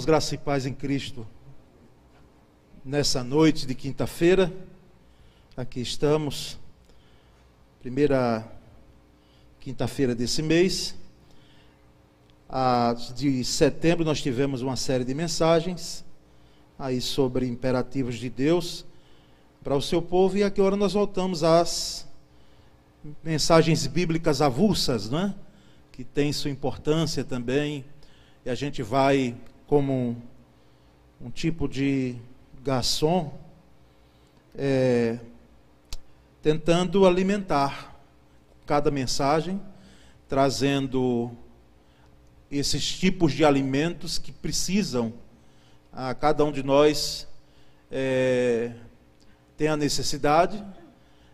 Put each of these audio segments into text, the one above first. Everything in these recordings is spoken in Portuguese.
Irmãos, graça e paz em Cristo. Nessa noite de quinta-feira, aqui estamos, primeira quinta-feira desse mês. de setembro nós tivemos uma série de mensagens aí sobre imperativos de Deus para o seu povo e agora nós voltamos às mensagens bíblicas avulsas, não é? Que tem sua importância também. E a gente vai como um, um tipo de garçom, é, tentando alimentar cada mensagem, trazendo esses tipos de alimentos que precisam a cada um de nós é, tem a necessidade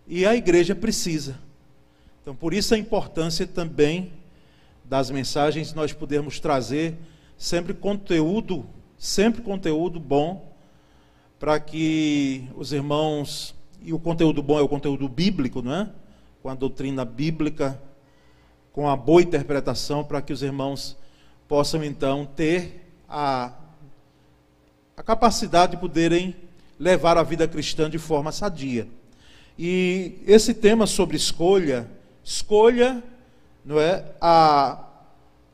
e a igreja precisa. Então, por isso a importância também das mensagens nós podermos trazer sempre conteúdo, sempre conteúdo bom, para que os irmãos, e o conteúdo bom é o conteúdo bíblico, não é? Com a doutrina bíblica, com a boa interpretação, para que os irmãos possam então ter a, a capacidade de poderem levar a vida cristã de forma sadia. E esse tema sobre escolha, escolha, não é? A,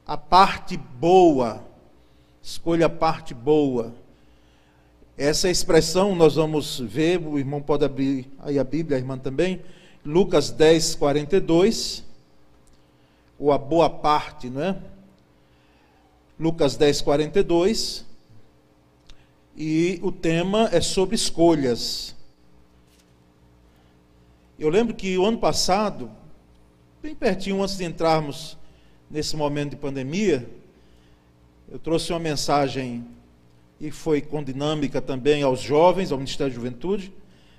a parte boa Escolha a parte boa. Essa expressão nós vamos ver, o irmão pode abrir aí a Bíblia, a irmã também, Lucas 10, 42, ou a boa parte, não é? Lucas 10, 42, e o tema é sobre escolhas. Eu lembro que o ano passado, bem pertinho antes de entrarmos nesse momento de pandemia, eu trouxe uma mensagem e foi com dinâmica também aos jovens, ao Ministério da Juventude,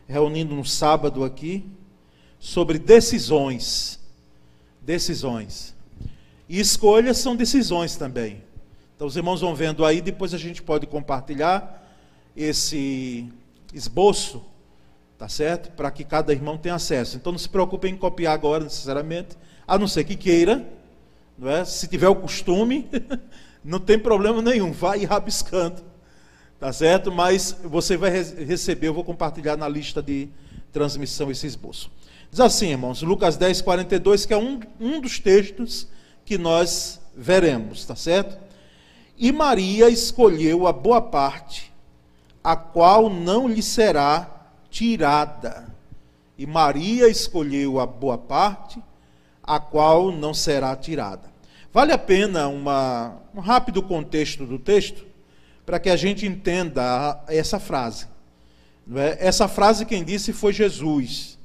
reunindo no sábado aqui, sobre decisões. Decisões. E escolhas são decisões também. Então os irmãos vão vendo aí, depois a gente pode compartilhar esse esboço, tá certo? Para que cada irmão tenha acesso. Então não se preocupem em copiar agora necessariamente, a não ser que queira, não é? Se tiver o costume, não tem problema nenhum, vai rabiscando, tá certo? Mas você vai receber, eu vou compartilhar na lista de transmissão esse esboço. Diz assim, irmãos, Lucas 10, 42, que é um, um dos textos que nós veremos, tá certo? E Maria escolheu a boa parte, a qual não lhe será tirada. E Maria escolheu a boa parte, a qual não será tirada. Vale a pena uma, um rápido contexto do texto para que a gente entenda essa frase. É? Essa frase quem disse foi Jesus.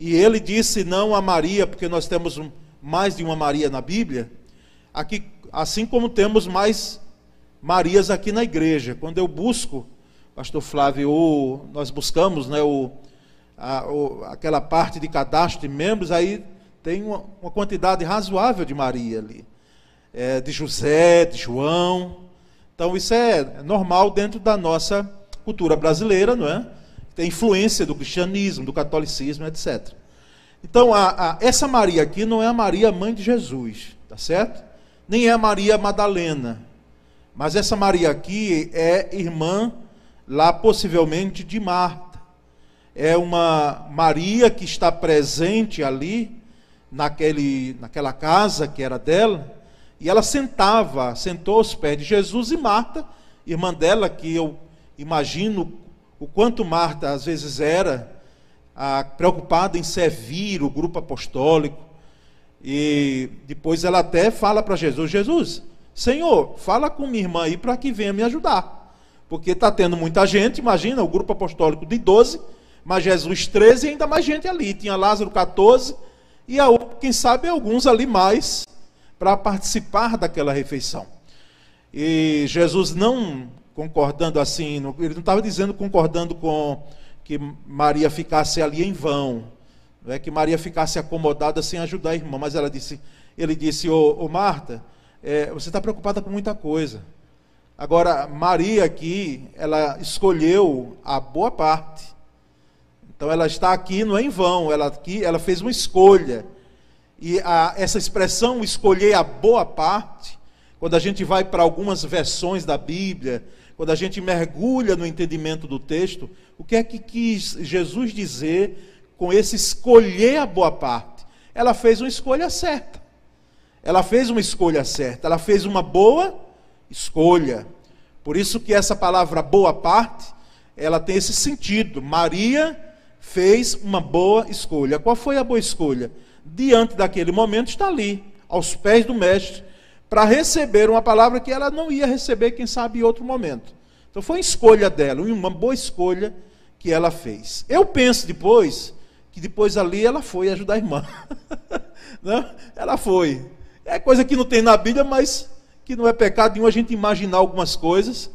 E ele disse não a Maria, porque nós temos mais de uma Maria na Bíblia, aqui, assim como temos mais Marias aqui na igreja. Quando eu busco, pastor Flávio, o, nós buscamos né, o, a, o, aquela parte de cadastro de membros, aí tem uma, uma quantidade razoável de Maria ali. É, de José, de João. Então isso é normal dentro da nossa cultura brasileira, não é? Tem influência do cristianismo, do catolicismo, etc. Então a, a, essa Maria aqui não é a Maria mãe de Jesus, tá certo? Nem é a Maria Madalena. Mas essa Maria aqui é irmã lá possivelmente de Marta. É uma Maria que está presente ali naquele, naquela casa que era dela, e ela sentava, sentou aos pés de Jesus e Marta, irmã dela, que eu imagino o quanto Marta às vezes era a, preocupada em servir o grupo apostólico. E depois ela até fala para Jesus: Jesus, Senhor, fala com minha irmã aí para que venha me ajudar. Porque está tendo muita gente, imagina, o grupo apostólico de 12, mas Jesus 13 e ainda mais gente ali. Tinha Lázaro 14 e a, quem sabe alguns ali mais para participar daquela refeição. E Jesus não concordando assim, ele não estava dizendo concordando com que Maria ficasse ali em vão, é que Maria ficasse acomodada sem ajudar a irmã, mas ela disse, ele disse, ô, ô Marta, é, você está preocupada com muita coisa. Agora, Maria aqui, ela escolheu a boa parte. Então ela está aqui não é em vão, ela aqui ela fez uma escolha. E a, essa expressão escolher a boa parte quando a gente vai para algumas versões da Bíblia, quando a gente mergulha no entendimento do texto, o que é que quis Jesus dizer com esse escolher a boa parte? Ela fez uma escolha certa. Ela fez uma escolha certa, ela fez uma boa escolha. Por isso que essa palavra boa parte, ela tem esse sentido. Maria fez uma boa escolha. Qual foi a boa escolha? Diante daquele momento está ali, aos pés do mestre, para receber uma palavra que ela não ia receber, quem sabe, em outro momento. Então foi uma escolha dela, uma boa escolha que ela fez. Eu penso depois que depois ali ela foi ajudar a irmã. não? Né? Ela foi. É coisa que não tem na Bíblia, mas que não é pecado nenhum a gente imaginar algumas coisas,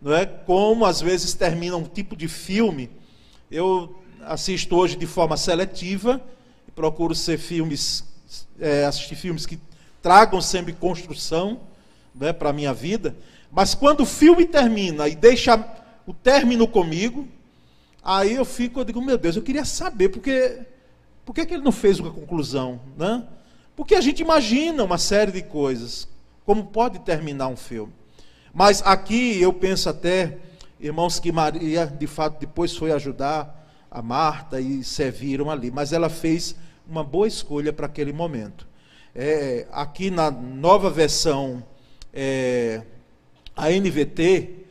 não é? Como às vezes termina um tipo de filme. Eu assisto hoje de forma seletiva e procuro ser filmes, é, assistir filmes que tragam sempre construção né, para a minha vida. Mas quando o filme termina e deixa o término comigo, aí eu fico, eu digo, meu Deus, eu queria saber porque, por que ele não fez uma conclusão, né? Porque a gente imagina uma série de coisas, como pode terminar um filme. Mas aqui eu penso até, irmãos, que Maria de fato depois foi ajudar a Marta e serviram ali, mas ela fez uma boa escolha para aquele momento. É, aqui na nova versão, é, a NVT,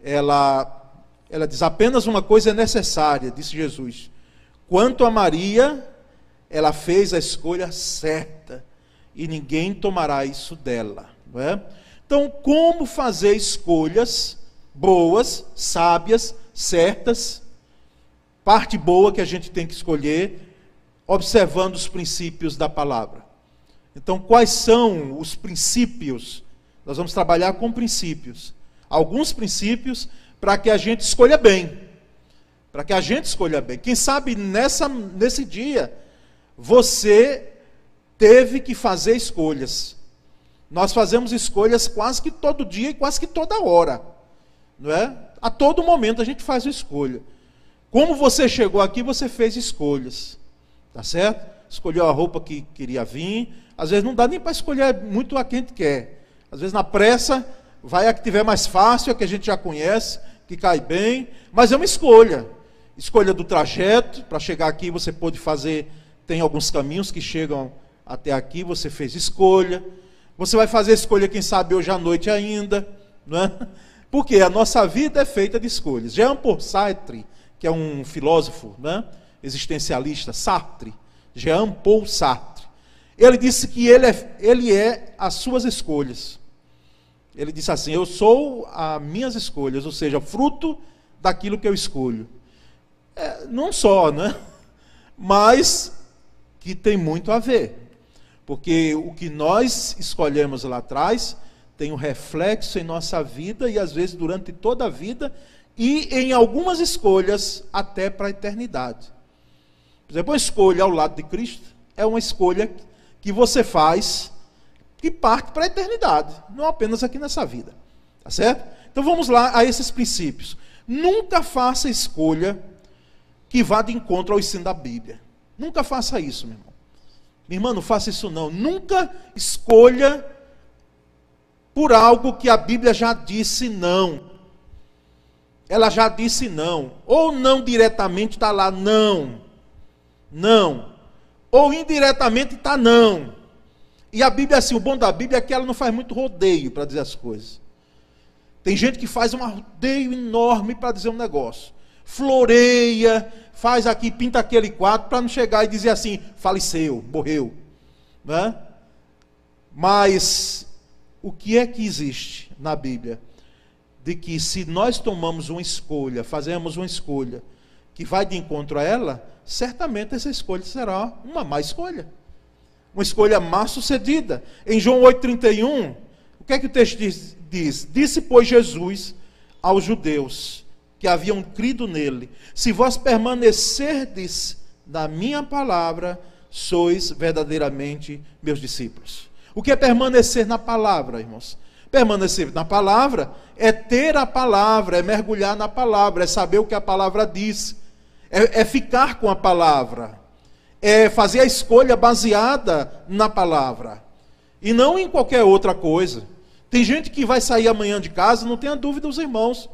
ela, ela diz apenas uma coisa é necessária, disse Jesus. Quanto a Maria, ela fez a escolha certa e ninguém tomará isso dela. Não é? Então, como fazer escolhas boas, sábias, certas? Parte boa que a gente tem que escolher, observando os princípios da palavra. Então, quais são os princípios? Nós vamos trabalhar com princípios. Alguns princípios para que a gente escolha bem. Para que a gente escolha bem. Quem sabe nessa, nesse dia você teve que fazer escolhas. Nós fazemos escolhas quase que todo dia e quase que toda hora. Não é? A todo momento a gente faz uma escolha. Como você chegou aqui, você fez escolhas. Tá certo? Escolheu a roupa que queria vir. Às vezes não dá nem para escolher muito a quem quer. Às vezes na pressa, vai a que tiver mais fácil, a que a gente já conhece, que cai bem. Mas é uma escolha. Escolha do trajeto. Para chegar aqui, você pode fazer tem alguns caminhos que chegam até aqui, você fez escolha. Você vai fazer escolha, quem sabe, hoje à noite ainda. Não é? Porque a nossa vida é feita de escolhas. Jean Paul Sartre, que é um filósofo né, existencialista, Sartre, Jean Paul Sartre, ele disse que ele é, ele é as suas escolhas. Ele disse assim: Eu sou as minhas escolhas, ou seja, fruto daquilo que eu escolho. É, não só, né? Mas que tem muito a ver. Porque o que nós escolhemos lá atrás tem um reflexo em nossa vida e às vezes durante toda a vida e em algumas escolhas até para a eternidade. Por exemplo, uma escolha ao lado de Cristo é uma escolha que você faz que parte para a eternidade, não apenas aqui nessa vida. Tá certo? Então vamos lá a esses princípios. Nunca faça escolha que vá de encontro ao ensino da Bíblia. Nunca faça isso, meu irmão. Minha irmã, não faça isso não. Nunca escolha por algo que a Bíblia já disse não. Ela já disse não. Ou não diretamente está lá não. Não. Ou indiretamente está não. E a Bíblia, assim, o bom da Bíblia é que ela não faz muito rodeio para dizer as coisas. Tem gente que faz um rodeio enorme para dizer um negócio. Floreia, faz aqui, pinta aquele quadro, para não chegar e dizer assim, faleceu, morreu. Né? Mas o que é que existe na Bíblia? De que se nós tomamos uma escolha, fazemos uma escolha que vai de encontro a ela, certamente essa escolha será uma má escolha. Uma escolha má sucedida. Em João 8,31, o que é que o texto diz? diz? Disse, pois, Jesus aos judeus: que haviam crido nele: Se vós permanecerdes na minha palavra, sois verdadeiramente meus discípulos. O que é permanecer na palavra, irmãos? Permanecer na palavra é ter a palavra, é mergulhar na palavra, é saber o que a palavra diz, é, é ficar com a palavra, é fazer a escolha baseada na palavra e não em qualquer outra coisa. Tem gente que vai sair amanhã de casa, não tenha dúvida, os irmãos.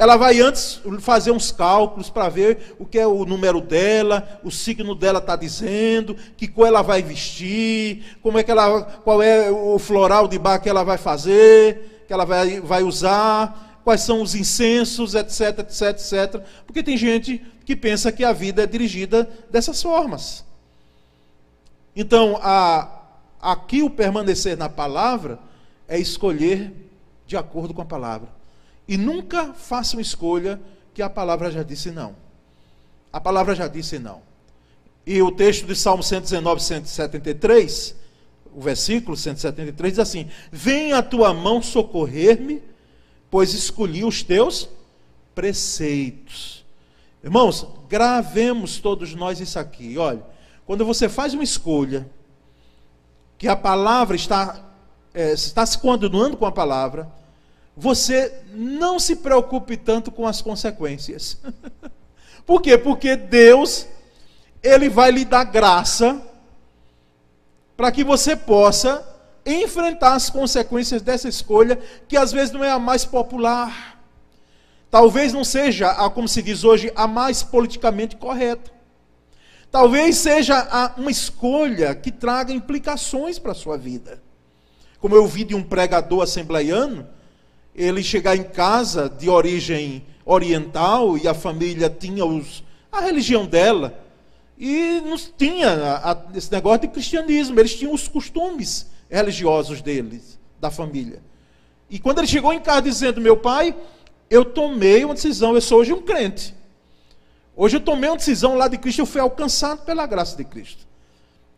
Ela vai antes fazer uns cálculos para ver o que é o número dela, o signo dela está dizendo, que cor ela vai vestir, como é que ela, qual é o floral de bar que ela vai fazer, que ela vai, vai usar, quais são os incensos, etc, etc, etc. Porque tem gente que pensa que a vida é dirigida dessas formas. Então, a, aqui o permanecer na palavra é escolher de acordo com a palavra. E nunca faça uma escolha que a palavra já disse não. A palavra já disse não. E o texto de Salmo 119, 173, o versículo 173 diz assim: Venha a tua mão socorrer-me, pois escolhi os teus preceitos. Irmãos, gravemos todos nós isso aqui. Olha, quando você faz uma escolha, que a palavra está, é, está se coordenando com a palavra, você não se preocupe tanto com as consequências. Por quê? Porque Deus, Ele vai lhe dar graça para que você possa enfrentar as consequências dessa escolha, que às vezes não é a mais popular. Talvez não seja, como se diz hoje, a mais politicamente correta. Talvez seja uma escolha que traga implicações para a sua vida. Como eu vi de um pregador assembleiano, ele chegar em casa de origem oriental e a família tinha os, a religião dela e não tinha a, a, esse negócio de cristianismo, eles tinham os costumes religiosos deles, da família. E quando ele chegou em casa dizendo: Meu pai, eu tomei uma decisão, eu sou hoje um crente. Hoje eu tomei uma decisão lá de Cristo, eu fui alcançado pela graça de Cristo.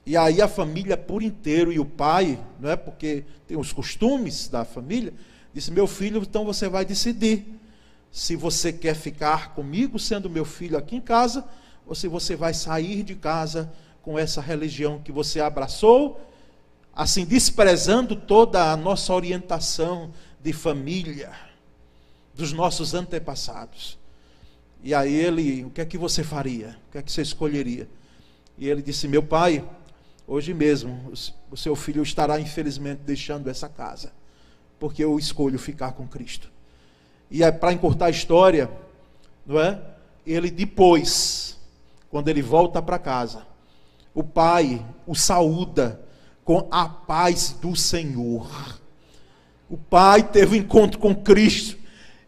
E aí a família por inteiro e o pai, não é porque tem os costumes da família, Disse: Meu filho, então você vai decidir se você quer ficar comigo, sendo meu filho aqui em casa, ou se você vai sair de casa com essa religião que você abraçou, assim desprezando toda a nossa orientação de família, dos nossos antepassados. E aí ele, o que é que você faria? O que é que você escolheria? E ele disse: Meu pai, hoje mesmo o seu filho estará infelizmente deixando essa casa porque eu escolho ficar com Cristo. E é para encurtar a história, não é? Ele depois, quando ele volta para casa, o pai o saúda com a paz do Senhor. O pai teve um encontro com Cristo.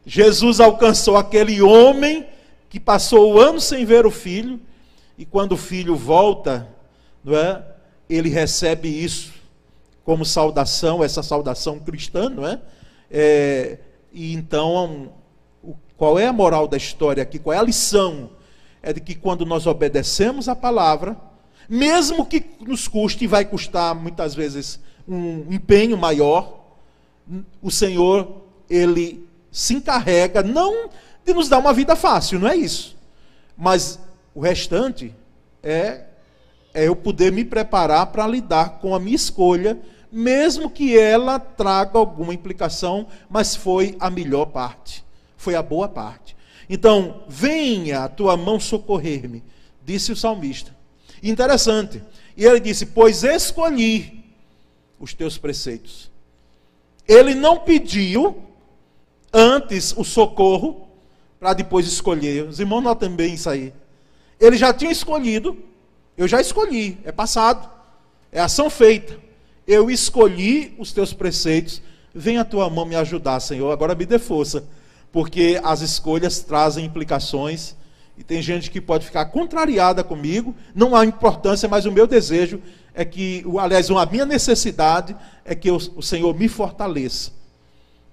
Jesus alcançou aquele homem que passou o ano sem ver o filho, e quando o filho volta, não é? Ele recebe isso como saudação, essa saudação cristã, não é? é e então, qual é a moral da história aqui? Qual é a lição? É de que quando nós obedecemos a palavra, mesmo que nos custe, e vai custar muitas vezes um empenho maior, o Senhor, Ele se encarrega, não de nos dar uma vida fácil, não é isso. Mas o restante é, é eu poder me preparar para lidar com a minha escolha mesmo que ela traga alguma implicação, mas foi a melhor parte, foi a boa parte. Então, venha a tua mão socorrer-me, disse o salmista. Interessante. E ele disse: Pois escolhi os teus preceitos. Ele não pediu antes o socorro para depois escolher. Os irmãos notam bem isso aí. Ele já tinha escolhido, eu já escolhi, é passado, é ação feita. Eu escolhi os teus preceitos, vem a tua mão me ajudar, Senhor. Agora me dê força, porque as escolhas trazem implicações e tem gente que pode ficar contrariada comigo. Não há importância, mas o meu desejo é que, aliás, a minha necessidade é que o, Senhor me fortaleça.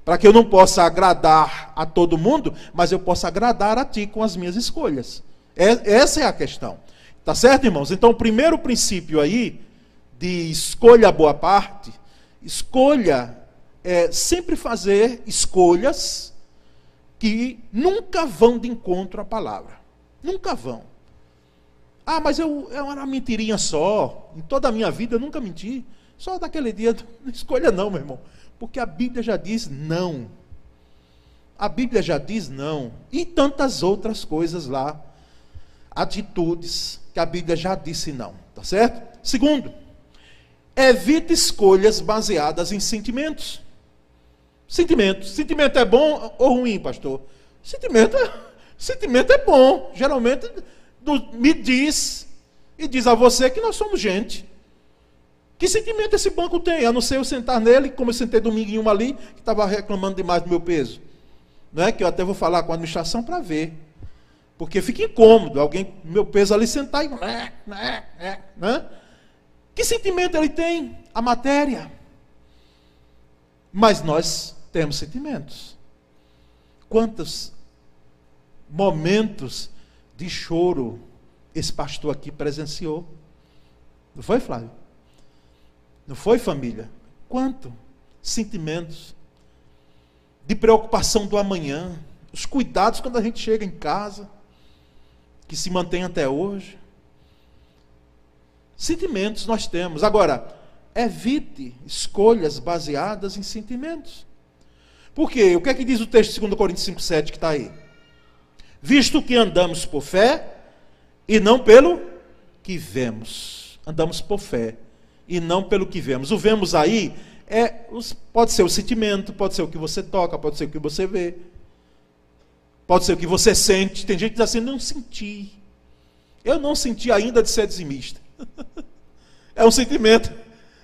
Para que eu não possa agradar a todo mundo, mas eu possa agradar a Ti com as minhas escolhas. É, essa é a questão. Tá certo, irmãos? Então, o primeiro princípio aí de escolha a boa parte, escolha é sempre fazer escolhas que nunca vão de encontro à palavra. Nunca vão. Ah, mas eu, é uma mentirinha só. Em toda a minha vida eu nunca menti. Só daquele dia, não escolha não, meu irmão. Porque a Bíblia já diz não. A Bíblia já diz não. E tantas outras coisas lá. Atitudes que a Bíblia já disse não. Tá certo? Segundo, Evite escolhas baseadas em sentimentos. Sentimento. Sentimento é bom ou ruim, pastor? Sentimento é, sentimento é bom. Geralmente me diz e diz a você que nós somos gente. Que sentimento esse banco tem? A não ser eu sentar nele, como eu sentei domingo em uma ali, que estava reclamando demais do meu peso. Não é que eu até vou falar com a administração para ver. Porque fica incômodo alguém, meu peso ali sentar e. Né, né, né? Que sentimento ele tem? A matéria. Mas nós temos sentimentos. Quantos momentos de choro esse pastor aqui presenciou? Não foi, Flávio? Não foi, família? Quanto? Sentimentos de preocupação do amanhã, os cuidados quando a gente chega em casa, que se mantém até hoje. Sentimentos nós temos. Agora, evite escolhas baseadas em sentimentos. Por quê? O que é que diz o texto de 2 Coríntios 5,7 que está aí? Visto que andamos por fé e não pelo que vemos. Andamos por fé e não pelo que vemos. O vemos aí é, pode ser o sentimento, pode ser o que você toca, pode ser o que você vê, pode ser o que você sente. Tem gente que diz assim: não senti. Eu não senti ainda de ser dizimista. é um sentimento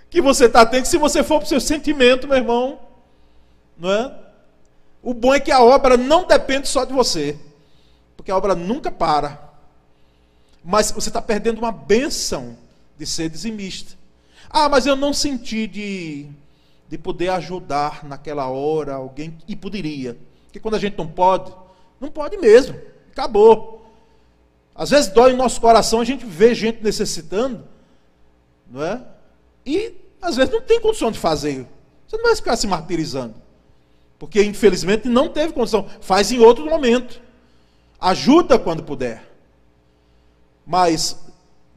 que você está tendo. Se você for para o seu sentimento, meu irmão, não é? O bom é que a obra não depende só de você, porque a obra nunca para. Mas você está perdendo uma bênção de ser dizimista. Ah, mas eu não senti de, de poder ajudar naquela hora alguém, e poderia. Porque quando a gente não pode, não pode mesmo. Acabou. Às vezes dói no nosso coração a gente vê gente necessitando, não é? E às vezes não tem condição de fazer. Você não vai ficar se martirizando. Porque infelizmente não teve condição. Faz em outro momento. Ajuda quando puder. Mas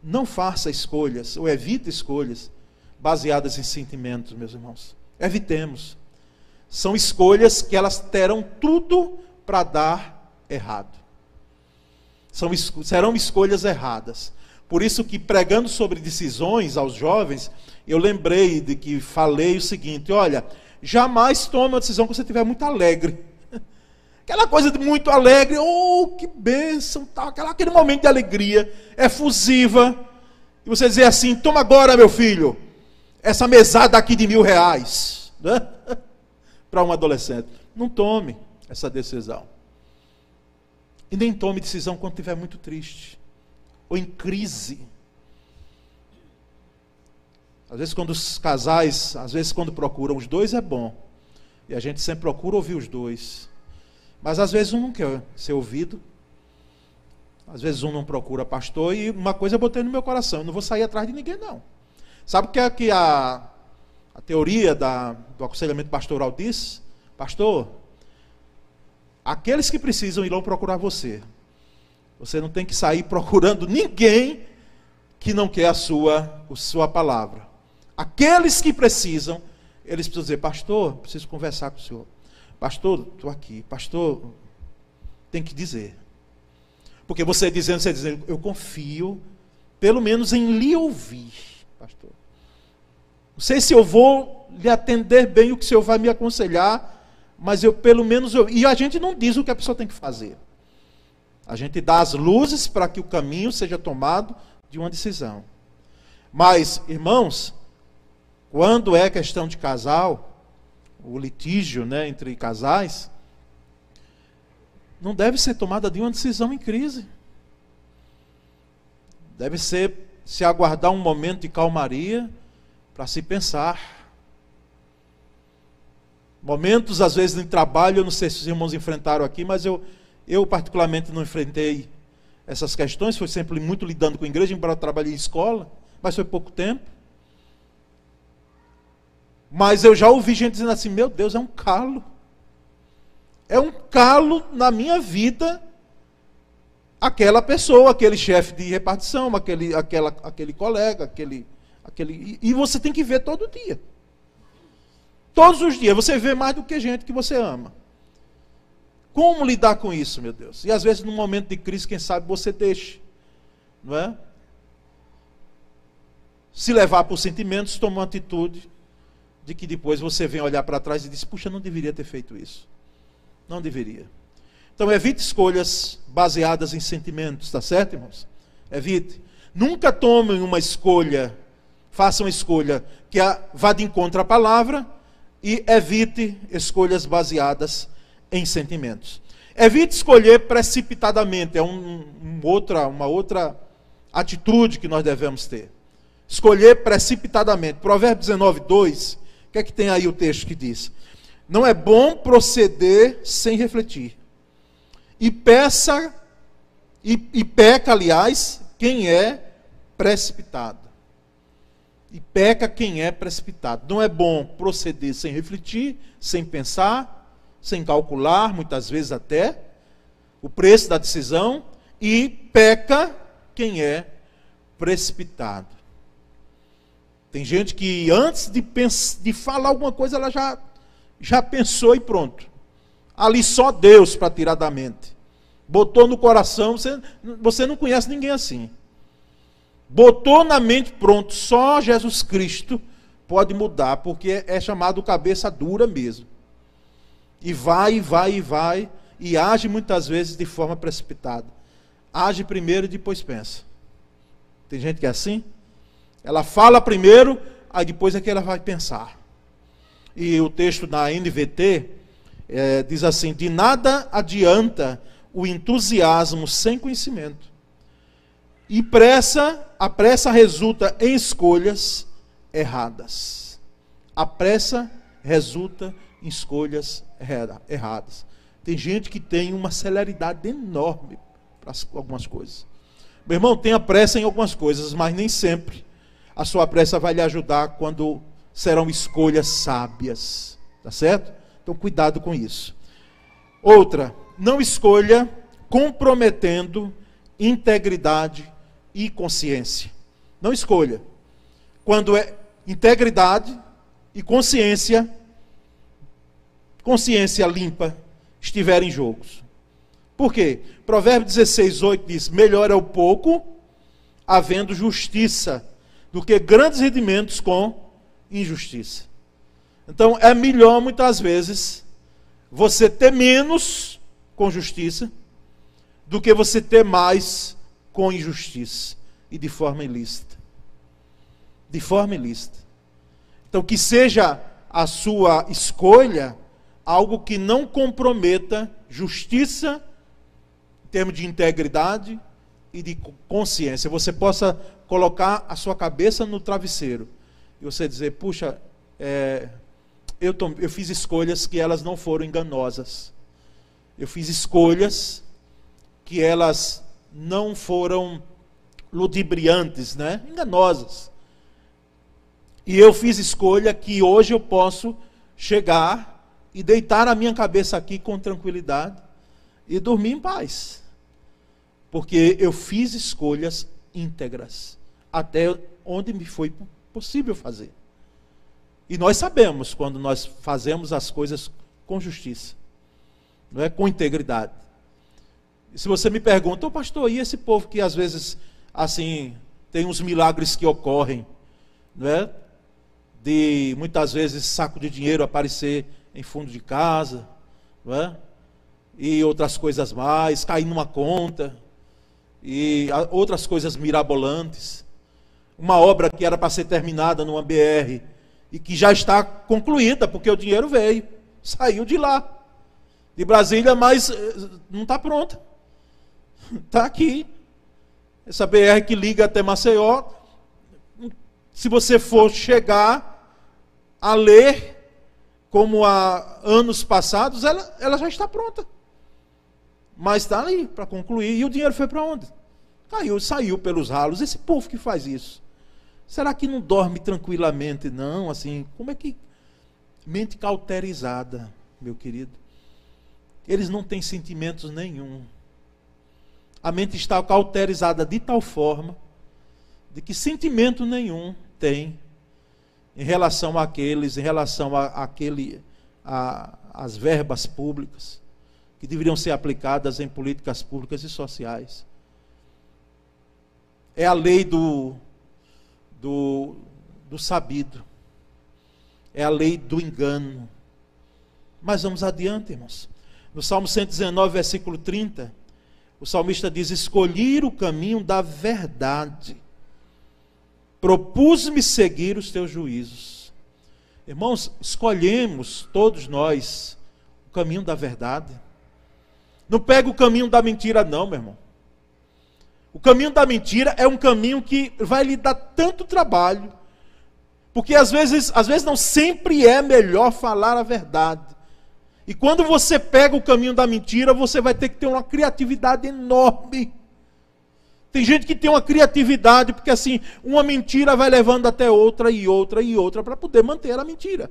não faça escolhas, ou evite escolhas baseadas em sentimentos, meus irmãos. Evitemos. São escolhas que elas terão tudo para dar errado. São, serão escolhas erradas. Por isso que pregando sobre decisões aos jovens, eu lembrei de que falei o seguinte: olha, jamais tome uma decisão que você estiver muito alegre. Aquela coisa de muito alegre, oh, que bênção, tal, aquela, aquele momento de alegria, efusiva. E você dizer assim: toma agora, meu filho, essa mesada aqui de mil reais. Né? Para um adolescente. Não tome essa decisão. E nem tome decisão quando estiver muito triste ou em crise. Às vezes, quando os casais, às vezes, quando procuram os dois, é bom. E a gente sempre procura ouvir os dois. Mas às vezes um não quer ser ouvido. Às vezes um não procura pastor. E uma coisa eu botei no meu coração: eu não vou sair atrás de ninguém, não. Sabe o que é que a, a teoria da, do aconselhamento pastoral diz? Pastor, aqueles que precisam irão procurar você. Você não tem que sair procurando ninguém que não quer a sua, a sua palavra. Aqueles que precisam, eles precisam dizer, pastor, preciso conversar com o senhor. Pastor, estou aqui. Pastor, tem que dizer. Porque você dizendo, você dizendo, eu confio, pelo menos em lhe ouvir, pastor. Não sei se eu vou lhe atender bem o que o senhor vai me aconselhar, mas eu pelo menos eu. E a gente não diz o que a pessoa tem que fazer. A gente dá as luzes para que o caminho seja tomado de uma decisão. Mas, irmãos, quando é questão de casal, o litígio né, entre casais, não deve ser tomada de uma decisão em crise. Deve ser se aguardar um momento de calmaria para se pensar. Momentos, às vezes, em trabalho, eu não sei se os irmãos enfrentaram aqui, mas eu, eu particularmente não enfrentei essas questões, foi sempre muito lidando com a igreja, embora eu trabalhei em escola, mas foi pouco tempo. Mas eu já ouvi gente dizendo assim: meu Deus, é um calo. É um calo na minha vida aquela pessoa, aquele chefe de repartição, aquele, aquela, aquele colega, aquele, aquele. E você tem que ver todo dia. Todos os dias. Você vê mais do que gente que você ama. Como lidar com isso, meu Deus? E às vezes, num momento de crise, quem sabe você deixa. Não é? Se levar por sentimentos, toma uma atitude de que depois você vem olhar para trás e diz: puxa, não deveria ter feito isso. Não deveria. Então evite escolhas baseadas em sentimentos, tá certo, irmãos? Evite. Nunca tomem uma escolha, façam uma escolha que vá de encontro à palavra e evite escolhas baseadas em sentimentos. Evite escolher precipitadamente, é um, um outra, uma outra atitude que nós devemos ter. Escolher precipitadamente. Provérbios 19, 2, o que é que tem aí o texto que diz? Não é bom proceder sem refletir. E peça, e, e peca, aliás, quem é precipitado. E peca quem é precipitado. Não é bom proceder sem refletir, sem pensar, sem calcular, muitas vezes até, o preço da decisão, e peca quem é precipitado. Tem gente que antes de, de falar alguma coisa, ela já, já pensou e pronto. Ali só Deus para tirar da mente. Botou no coração, você, você não conhece ninguém assim. Botou na mente, pronto, só Jesus Cristo pode mudar, porque é chamado cabeça dura mesmo. E vai, e vai, e vai, e age muitas vezes de forma precipitada. Age primeiro e depois pensa. Tem gente que é assim? Ela fala primeiro, aí depois é que ela vai pensar. E o texto da NVT é, diz assim: de nada adianta o entusiasmo sem conhecimento. E pressa, a pressa resulta em escolhas erradas. A pressa resulta em escolhas erradas. Tem gente que tem uma celeridade enorme para algumas coisas. Meu irmão, tenha pressa em algumas coisas, mas nem sempre a sua pressa vai lhe ajudar quando serão escolhas sábias. Tá certo? Então, cuidado com isso. Outra, não escolha comprometendo integridade e consciência. Não escolha. Quando é integridade e consciência consciência limpa estiver em jogos. Por quê? Provérbio 16, 8 diz: Melhor é o pouco, havendo justiça, do que grandes rendimentos com injustiça. Então, é melhor, muitas vezes, você ter menos com justiça, do que você ter mais com injustiça e de forma ilícita. De forma ilícita. Então, que seja a sua escolha algo que não comprometa justiça, em termos de integridade e de consciência. Você possa colocar a sua cabeça no travesseiro e você dizer: puxa, é, eu, eu fiz escolhas que elas não foram enganosas. Eu fiz escolhas que elas não foram ludibriantes, né? enganosas. E eu fiz escolha que hoje eu posso chegar e deitar a minha cabeça aqui com tranquilidade e dormir em paz. Porque eu fiz escolhas íntegras até onde me foi possível fazer. E nós sabemos quando nós fazemos as coisas com justiça, não é com integridade. Se você me pergunta, oh, pastor, e esse povo que às vezes assim tem uns milagres que ocorrem, não é? De muitas vezes saco de dinheiro aparecer em fundo de casa, não é? e outras coisas mais, cair numa conta, e outras coisas mirabolantes. Uma obra que era para ser terminada numa BR e que já está concluída, porque o dinheiro veio, saiu de lá, de Brasília, mas eh, não está pronta. Está aqui. Essa BR que liga até Maceió, se você for chegar a ler como há anos passados, ela, ela já está pronta. Mas está ali para concluir. E o dinheiro foi para onde? Caiu, saiu pelos ralos. Esse povo que faz isso. Será que não dorme tranquilamente? Não, assim, como é que. Mente cauterizada, meu querido. Eles não têm sentimentos nenhum. A mente está cauterizada de tal forma de que sentimento nenhum tem em relação àqueles, em relação a, àquele, a, às verbas públicas que deveriam ser aplicadas em políticas públicas e sociais. É a lei do, do, do sabido. É a lei do engano. Mas vamos adiante, irmãos. No Salmo 119, versículo 30, o salmista diz: Escolhi o caminho da verdade, propus-me seguir os teus juízos. Irmãos, escolhemos todos nós o caminho da verdade. Não pega o caminho da mentira, não, meu irmão. O caminho da mentira é um caminho que vai lhe dar tanto trabalho, porque às vezes, às vezes não sempre é melhor falar a verdade. E quando você pega o caminho da mentira, você vai ter que ter uma criatividade enorme. Tem gente que tem uma criatividade, porque assim, uma mentira vai levando até outra e outra e outra para poder manter a mentira.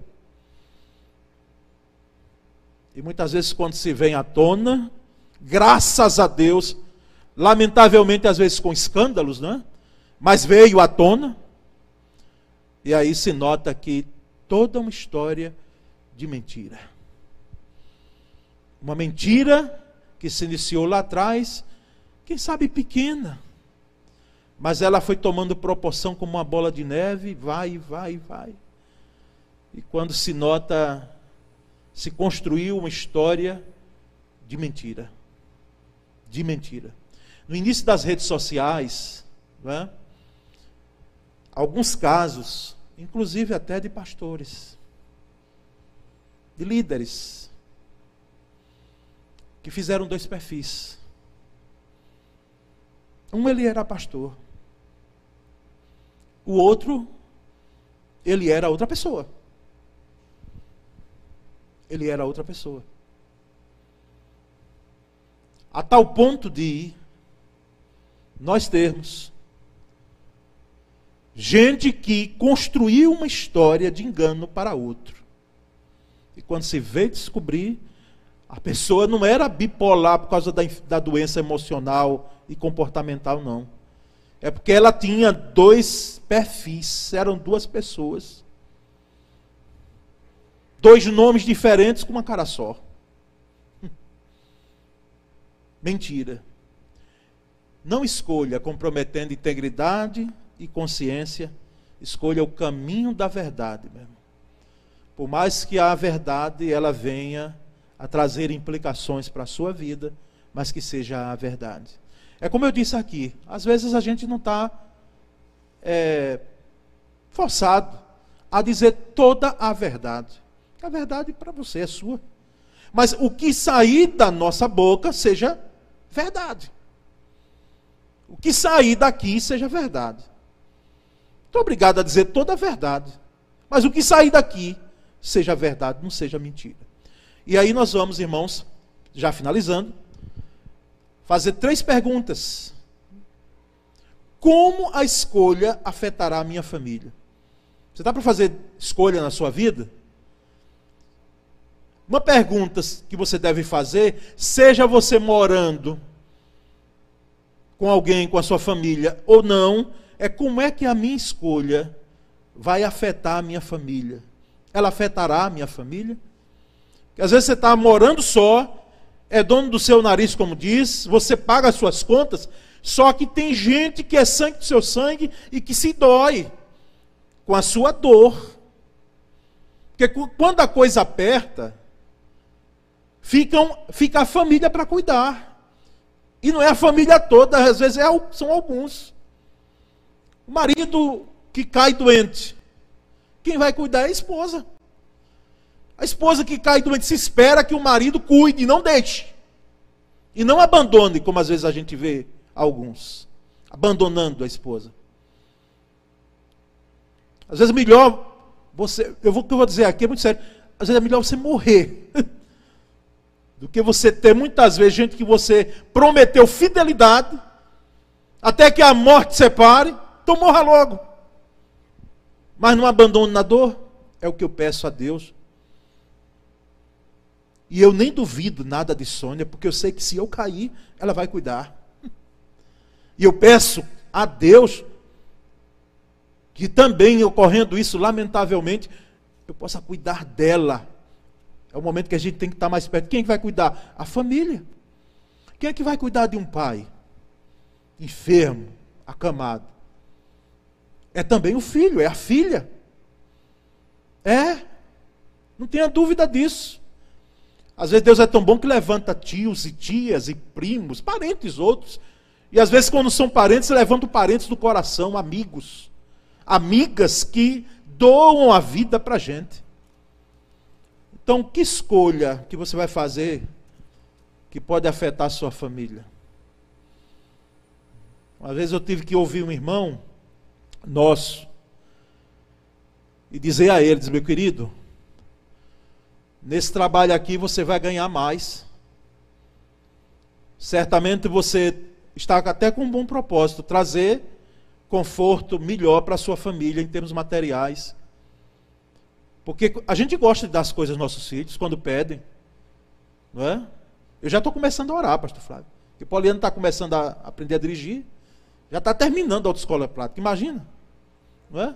E muitas vezes, quando se vem à tona, graças a Deus, lamentavelmente às vezes com escândalos, né? Mas veio à tona. E aí se nota que toda uma história de mentira. Uma mentira que se iniciou lá atrás, quem sabe pequena, mas ela foi tomando proporção como uma bola de neve, vai, vai, vai. E quando se nota, se construiu uma história de mentira. De mentira no início das redes sociais, é? alguns casos, inclusive até de pastores, de líderes, que fizeram dois perfis. Um ele era pastor, o outro ele era outra pessoa. Ele era outra pessoa. A tal ponto de nós termos gente que construiu uma história de engano para outro. E quando se veio descobrir, a pessoa não era bipolar por causa da, da doença emocional e comportamental, não. É porque ela tinha dois perfis, eram duas pessoas. Dois nomes diferentes com uma cara só. Mentira. Não escolha comprometendo integridade e consciência, escolha o caminho da verdade, meu irmão. Por mais que a verdade ela venha a trazer implicações para a sua vida, mas que seja a verdade. É como eu disse aqui, às vezes a gente não está é, forçado a dizer toda a verdade. A verdade para você é sua. Mas o que sair da nossa boca seja verdade o que sair daqui seja verdade. Estou obrigado a dizer toda a verdade. Mas o que sair daqui seja verdade, não seja mentira. E aí nós vamos, irmãos, já finalizando, fazer três perguntas. Como a escolha afetará a minha família? Você está para fazer escolha na sua vida? Uma pergunta que você deve fazer, seja você morando com alguém, com a sua família ou não, é como é que a minha escolha vai afetar a minha família. Ela afetará a minha família? Porque às vezes você está morando só, é dono do seu nariz, como diz, você paga as suas contas, só que tem gente que é sangue do seu sangue e que se dói com a sua dor. Porque quando a coisa aperta, ficam, fica a família para cuidar. E não é a família toda, às vezes é, são alguns. O marido que cai doente, quem vai cuidar é a esposa. A esposa que cai doente se espera que o marido cuide, não deixe. E não abandone, como às vezes a gente vê alguns, abandonando a esposa. Às vezes é melhor você, eu vou, que eu vou dizer aqui é muito sério, às vezes é melhor você morrer do que você ter muitas vezes gente que você prometeu fidelidade, até que a morte separe, então morra logo. Mas não abandone na dor, é o que eu peço a Deus. E eu nem duvido nada de Sônia, porque eu sei que se eu cair, ela vai cuidar. E eu peço a Deus que também ocorrendo isso, lamentavelmente, eu possa cuidar dela é o momento que a gente tem que estar mais perto. Quem é que vai cuidar? A família. Quem é que vai cuidar de um pai enfermo, acamado? É também o filho, é a filha. É. Não tenha dúvida disso. Às vezes Deus é tão bom que levanta tios e tias e primos, parentes outros. E às vezes, quando são parentes, levanta parentes do coração, amigos. Amigas que doam a vida para a gente. Então, que escolha que você vai fazer que pode afetar a sua família? Uma vez eu tive que ouvir um irmão nosso e dizer a ele, diz, meu querido, nesse trabalho aqui você vai ganhar mais. Certamente você está até com um bom propósito, trazer conforto melhor para a sua família em termos materiais. Porque a gente gosta de dar as coisas aos nossos filhos quando pedem. Não é? Eu já estou começando a orar, pastor Flávio. Porque Poliana está começando a aprender a dirigir. Já está terminando a autoescola prática, imagina. Não é?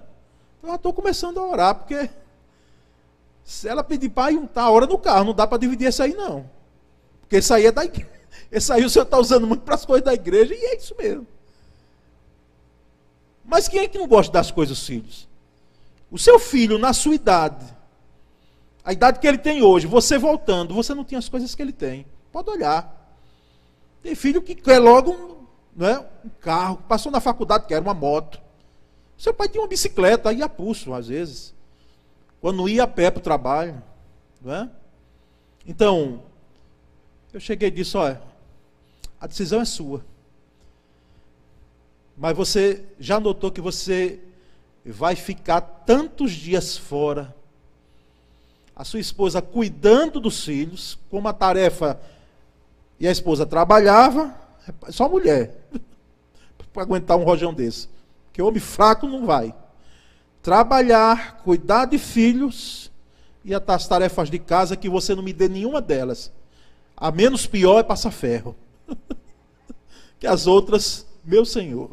Então eu estou começando a orar, porque se ela pedir para tá a hora no carro, não dá para dividir isso aí, não. Porque isso aí é da igreja. Esse aí o senhor está usando muito para as coisas da igreja, e é isso mesmo. Mas quem é que não gosta das coisas filhos? O seu filho, na sua idade, a idade que ele tem hoje, você voltando, você não tinha as coisas que ele tem. Pode olhar. Tem filho que quer logo não é? um carro, passou na faculdade, quer uma moto. Seu pai tinha uma bicicleta, ia a pulso, às vezes. Quando ia a pé para o trabalho. Não é? Então, eu cheguei e disse: olha, a decisão é sua. Mas você já notou que você vai ficar tantos dias fora. A sua esposa cuidando dos filhos, como a tarefa. E a esposa trabalhava, só mulher, para aguentar um rojão desse. Porque homem fraco não vai. Trabalhar, cuidar de filhos e as tarefas de casa que você não me dê nenhuma delas. A menos pior é passar ferro. que as outras, meu Senhor.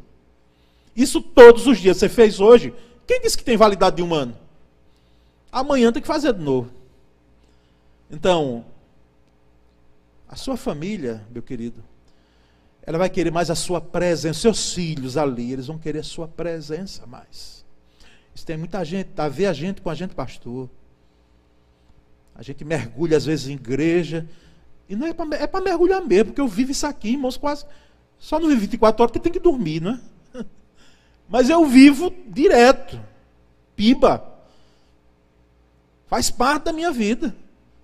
Isso todos os dias. Você fez hoje. Quem disse que tem validade de um ano? Amanhã tem que fazer de novo. Então, a sua família, meu querido, ela vai querer mais a sua presença. Seus filhos ali, eles vão querer a sua presença mais. Isso tem muita gente, tá a ver a gente com a gente, pastor. A gente mergulha às vezes em igreja. E não é para é mergulhar mesmo, porque eu vivo isso aqui, irmãos, quase. Só não vivo 24 horas porque tem que dormir, não é? Mas eu vivo direto. Piba. Faz parte da minha vida.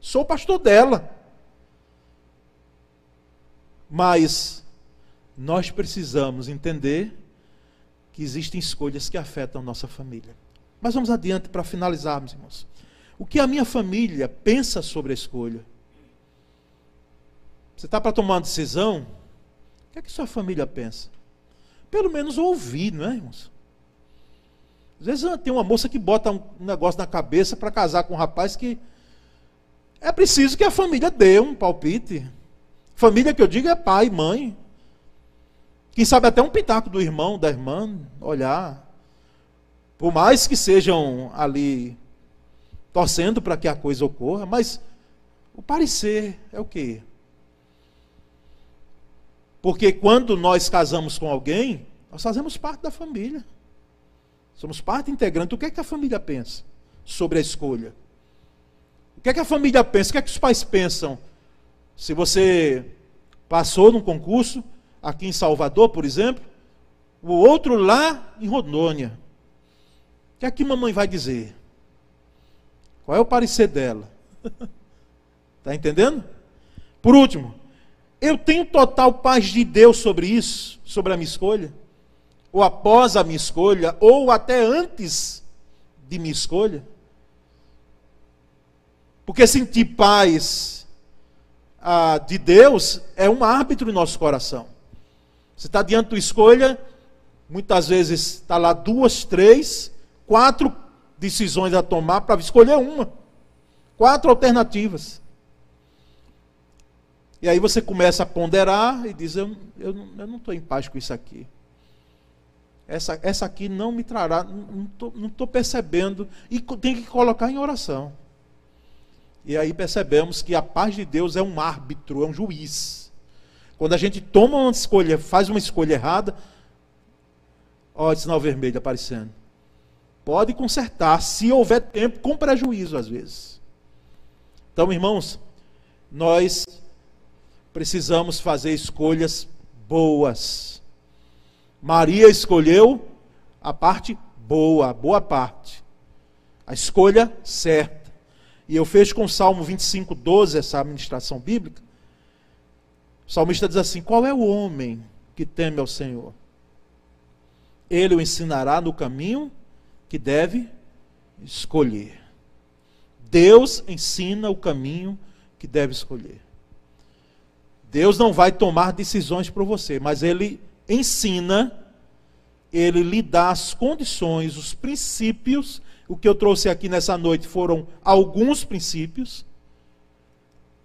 Sou pastor dela. Mas nós precisamos entender que existem escolhas que afetam nossa família. Mas vamos adiante para finalizarmos, irmãos. O que a minha família pensa sobre a escolha? Você está para tomar uma decisão? O que é que sua família pensa? Pelo menos ouvir, não é, irmãos? Às vezes tem uma moça que bota um negócio na cabeça para casar com um rapaz que é preciso que a família dê um palpite. Família que eu digo é pai, mãe. Quem sabe até um pitaco do irmão, da irmã, olhar. Por mais que sejam ali torcendo para que a coisa ocorra, mas o parecer é o quê? Porque quando nós casamos com alguém, nós fazemos parte da família. Somos parte integrante. O que é que a família pensa sobre a escolha? O que é que a família pensa? O que é que os pais pensam? Se você passou num concurso, aqui em Salvador, por exemplo, o outro lá em Rondônia. O que é que mamãe vai dizer? Qual é o parecer dela? Está entendendo? Por último, eu tenho total paz de Deus sobre isso, sobre a minha escolha? Ou após a minha escolha, ou até antes de minha escolha? Porque sentir paz ah, de Deus é um árbitro em nosso coração. Você está diante da escolha, muitas vezes está lá duas, três, quatro decisões a tomar para escolher uma. Quatro alternativas. E aí você começa a ponderar e diz: Eu, eu, eu não estou em paz com isso aqui. Essa, essa aqui não me trará, não estou percebendo. E tem que colocar em oração. E aí percebemos que a paz de Deus é um árbitro, é um juiz. Quando a gente toma uma escolha, faz uma escolha errada, olha o sinal vermelho aparecendo. Pode consertar, se houver tempo, com prejuízo às vezes. Então, irmãos, nós precisamos fazer escolhas boas. Maria escolheu a parte boa, a boa parte. A escolha certa. E eu fecho com o Salmo 25, 12, essa administração bíblica. O salmista diz assim: Qual é o homem que teme ao Senhor? Ele o ensinará no caminho que deve escolher. Deus ensina o caminho que deve escolher. Deus não vai tomar decisões por você, mas Ele ensina, Ele lhe dá as condições, os princípios. O que eu trouxe aqui nessa noite foram alguns princípios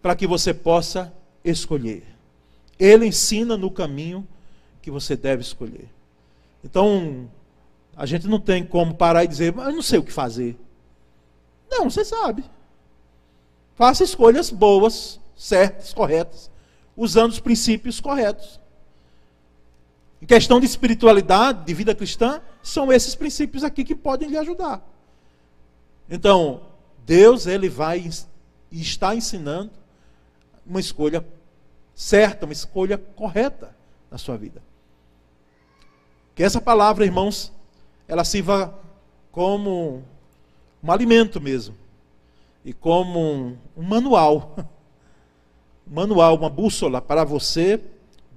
para que você possa escolher. Ele ensina no caminho que você deve escolher. Então, a gente não tem como parar e dizer, mas eu não sei o que fazer. Não, você sabe. Faça escolhas boas, certas, corretas, usando os princípios corretos. Em questão de espiritualidade, de vida cristã, são esses princípios aqui que podem lhe ajudar. Então, Deus, ele vai e está ensinando uma escolha certa, uma escolha correta na sua vida. Que essa palavra, irmãos, ela sirva como um alimento mesmo e como um, manual, manual, uma bússola para você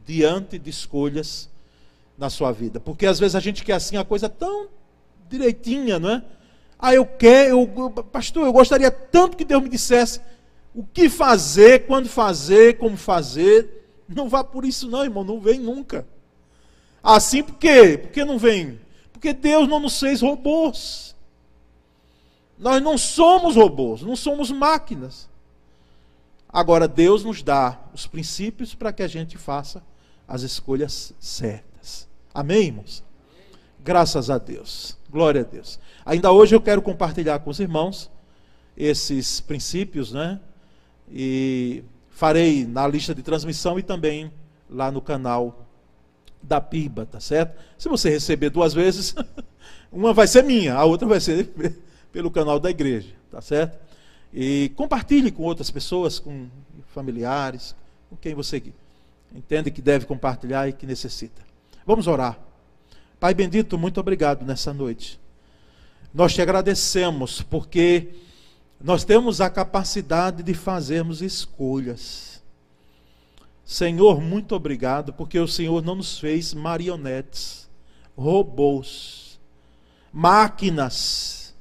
diante de escolhas na sua vida. Porque às vezes a gente quer assim a coisa tão direitinha, não é? Ah, eu quero, eu, pastor, eu gostaria tanto que Deus me dissesse o que fazer, quando fazer, como fazer. Não vá por isso, não, irmão, não vem nunca. Assim por quê? Por que não vem? Porque Deus não nos fez robôs. Nós não somos robôs, não somos máquinas. Agora, Deus nos dá os princípios para que a gente faça as escolhas certas. Amém, irmãos? Graças a Deus. Glória a Deus. Ainda hoje eu quero compartilhar com os irmãos esses princípios, né? E farei na lista de transmissão e também lá no canal da piba, tá certo? Se você receber duas vezes, uma vai ser minha, a outra vai ser pelo canal da igreja, tá certo? E compartilhe com outras pessoas, com familiares, com quem você entende que deve compartilhar e que necessita. Vamos orar. Pai bendito, muito obrigado nessa noite. Nós te agradecemos porque nós temos a capacidade de fazermos escolhas Senhor, muito obrigado, porque o Senhor não nos fez marionetes, robôs, máquinas,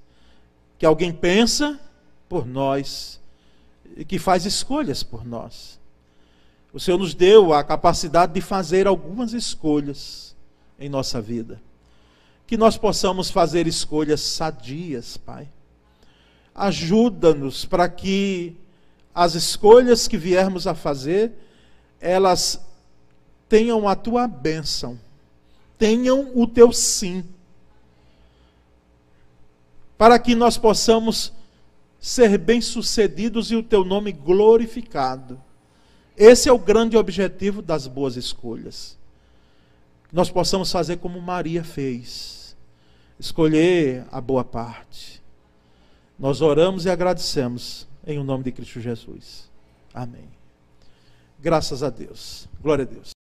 que alguém pensa por nós e que faz escolhas por nós. O Senhor nos deu a capacidade de fazer algumas escolhas em nossa vida. Que nós possamos fazer escolhas sadias, Pai. Ajuda-nos para que as escolhas que viermos a fazer elas tenham a tua bênção, tenham o teu sim, para que nós possamos ser bem-sucedidos e o teu nome glorificado. Esse é o grande objetivo das boas escolhas. Nós possamos fazer como Maria fez, escolher a boa parte. Nós oramos e agradecemos em o nome de Cristo Jesus. Amém. Graças a Deus. Glória a Deus.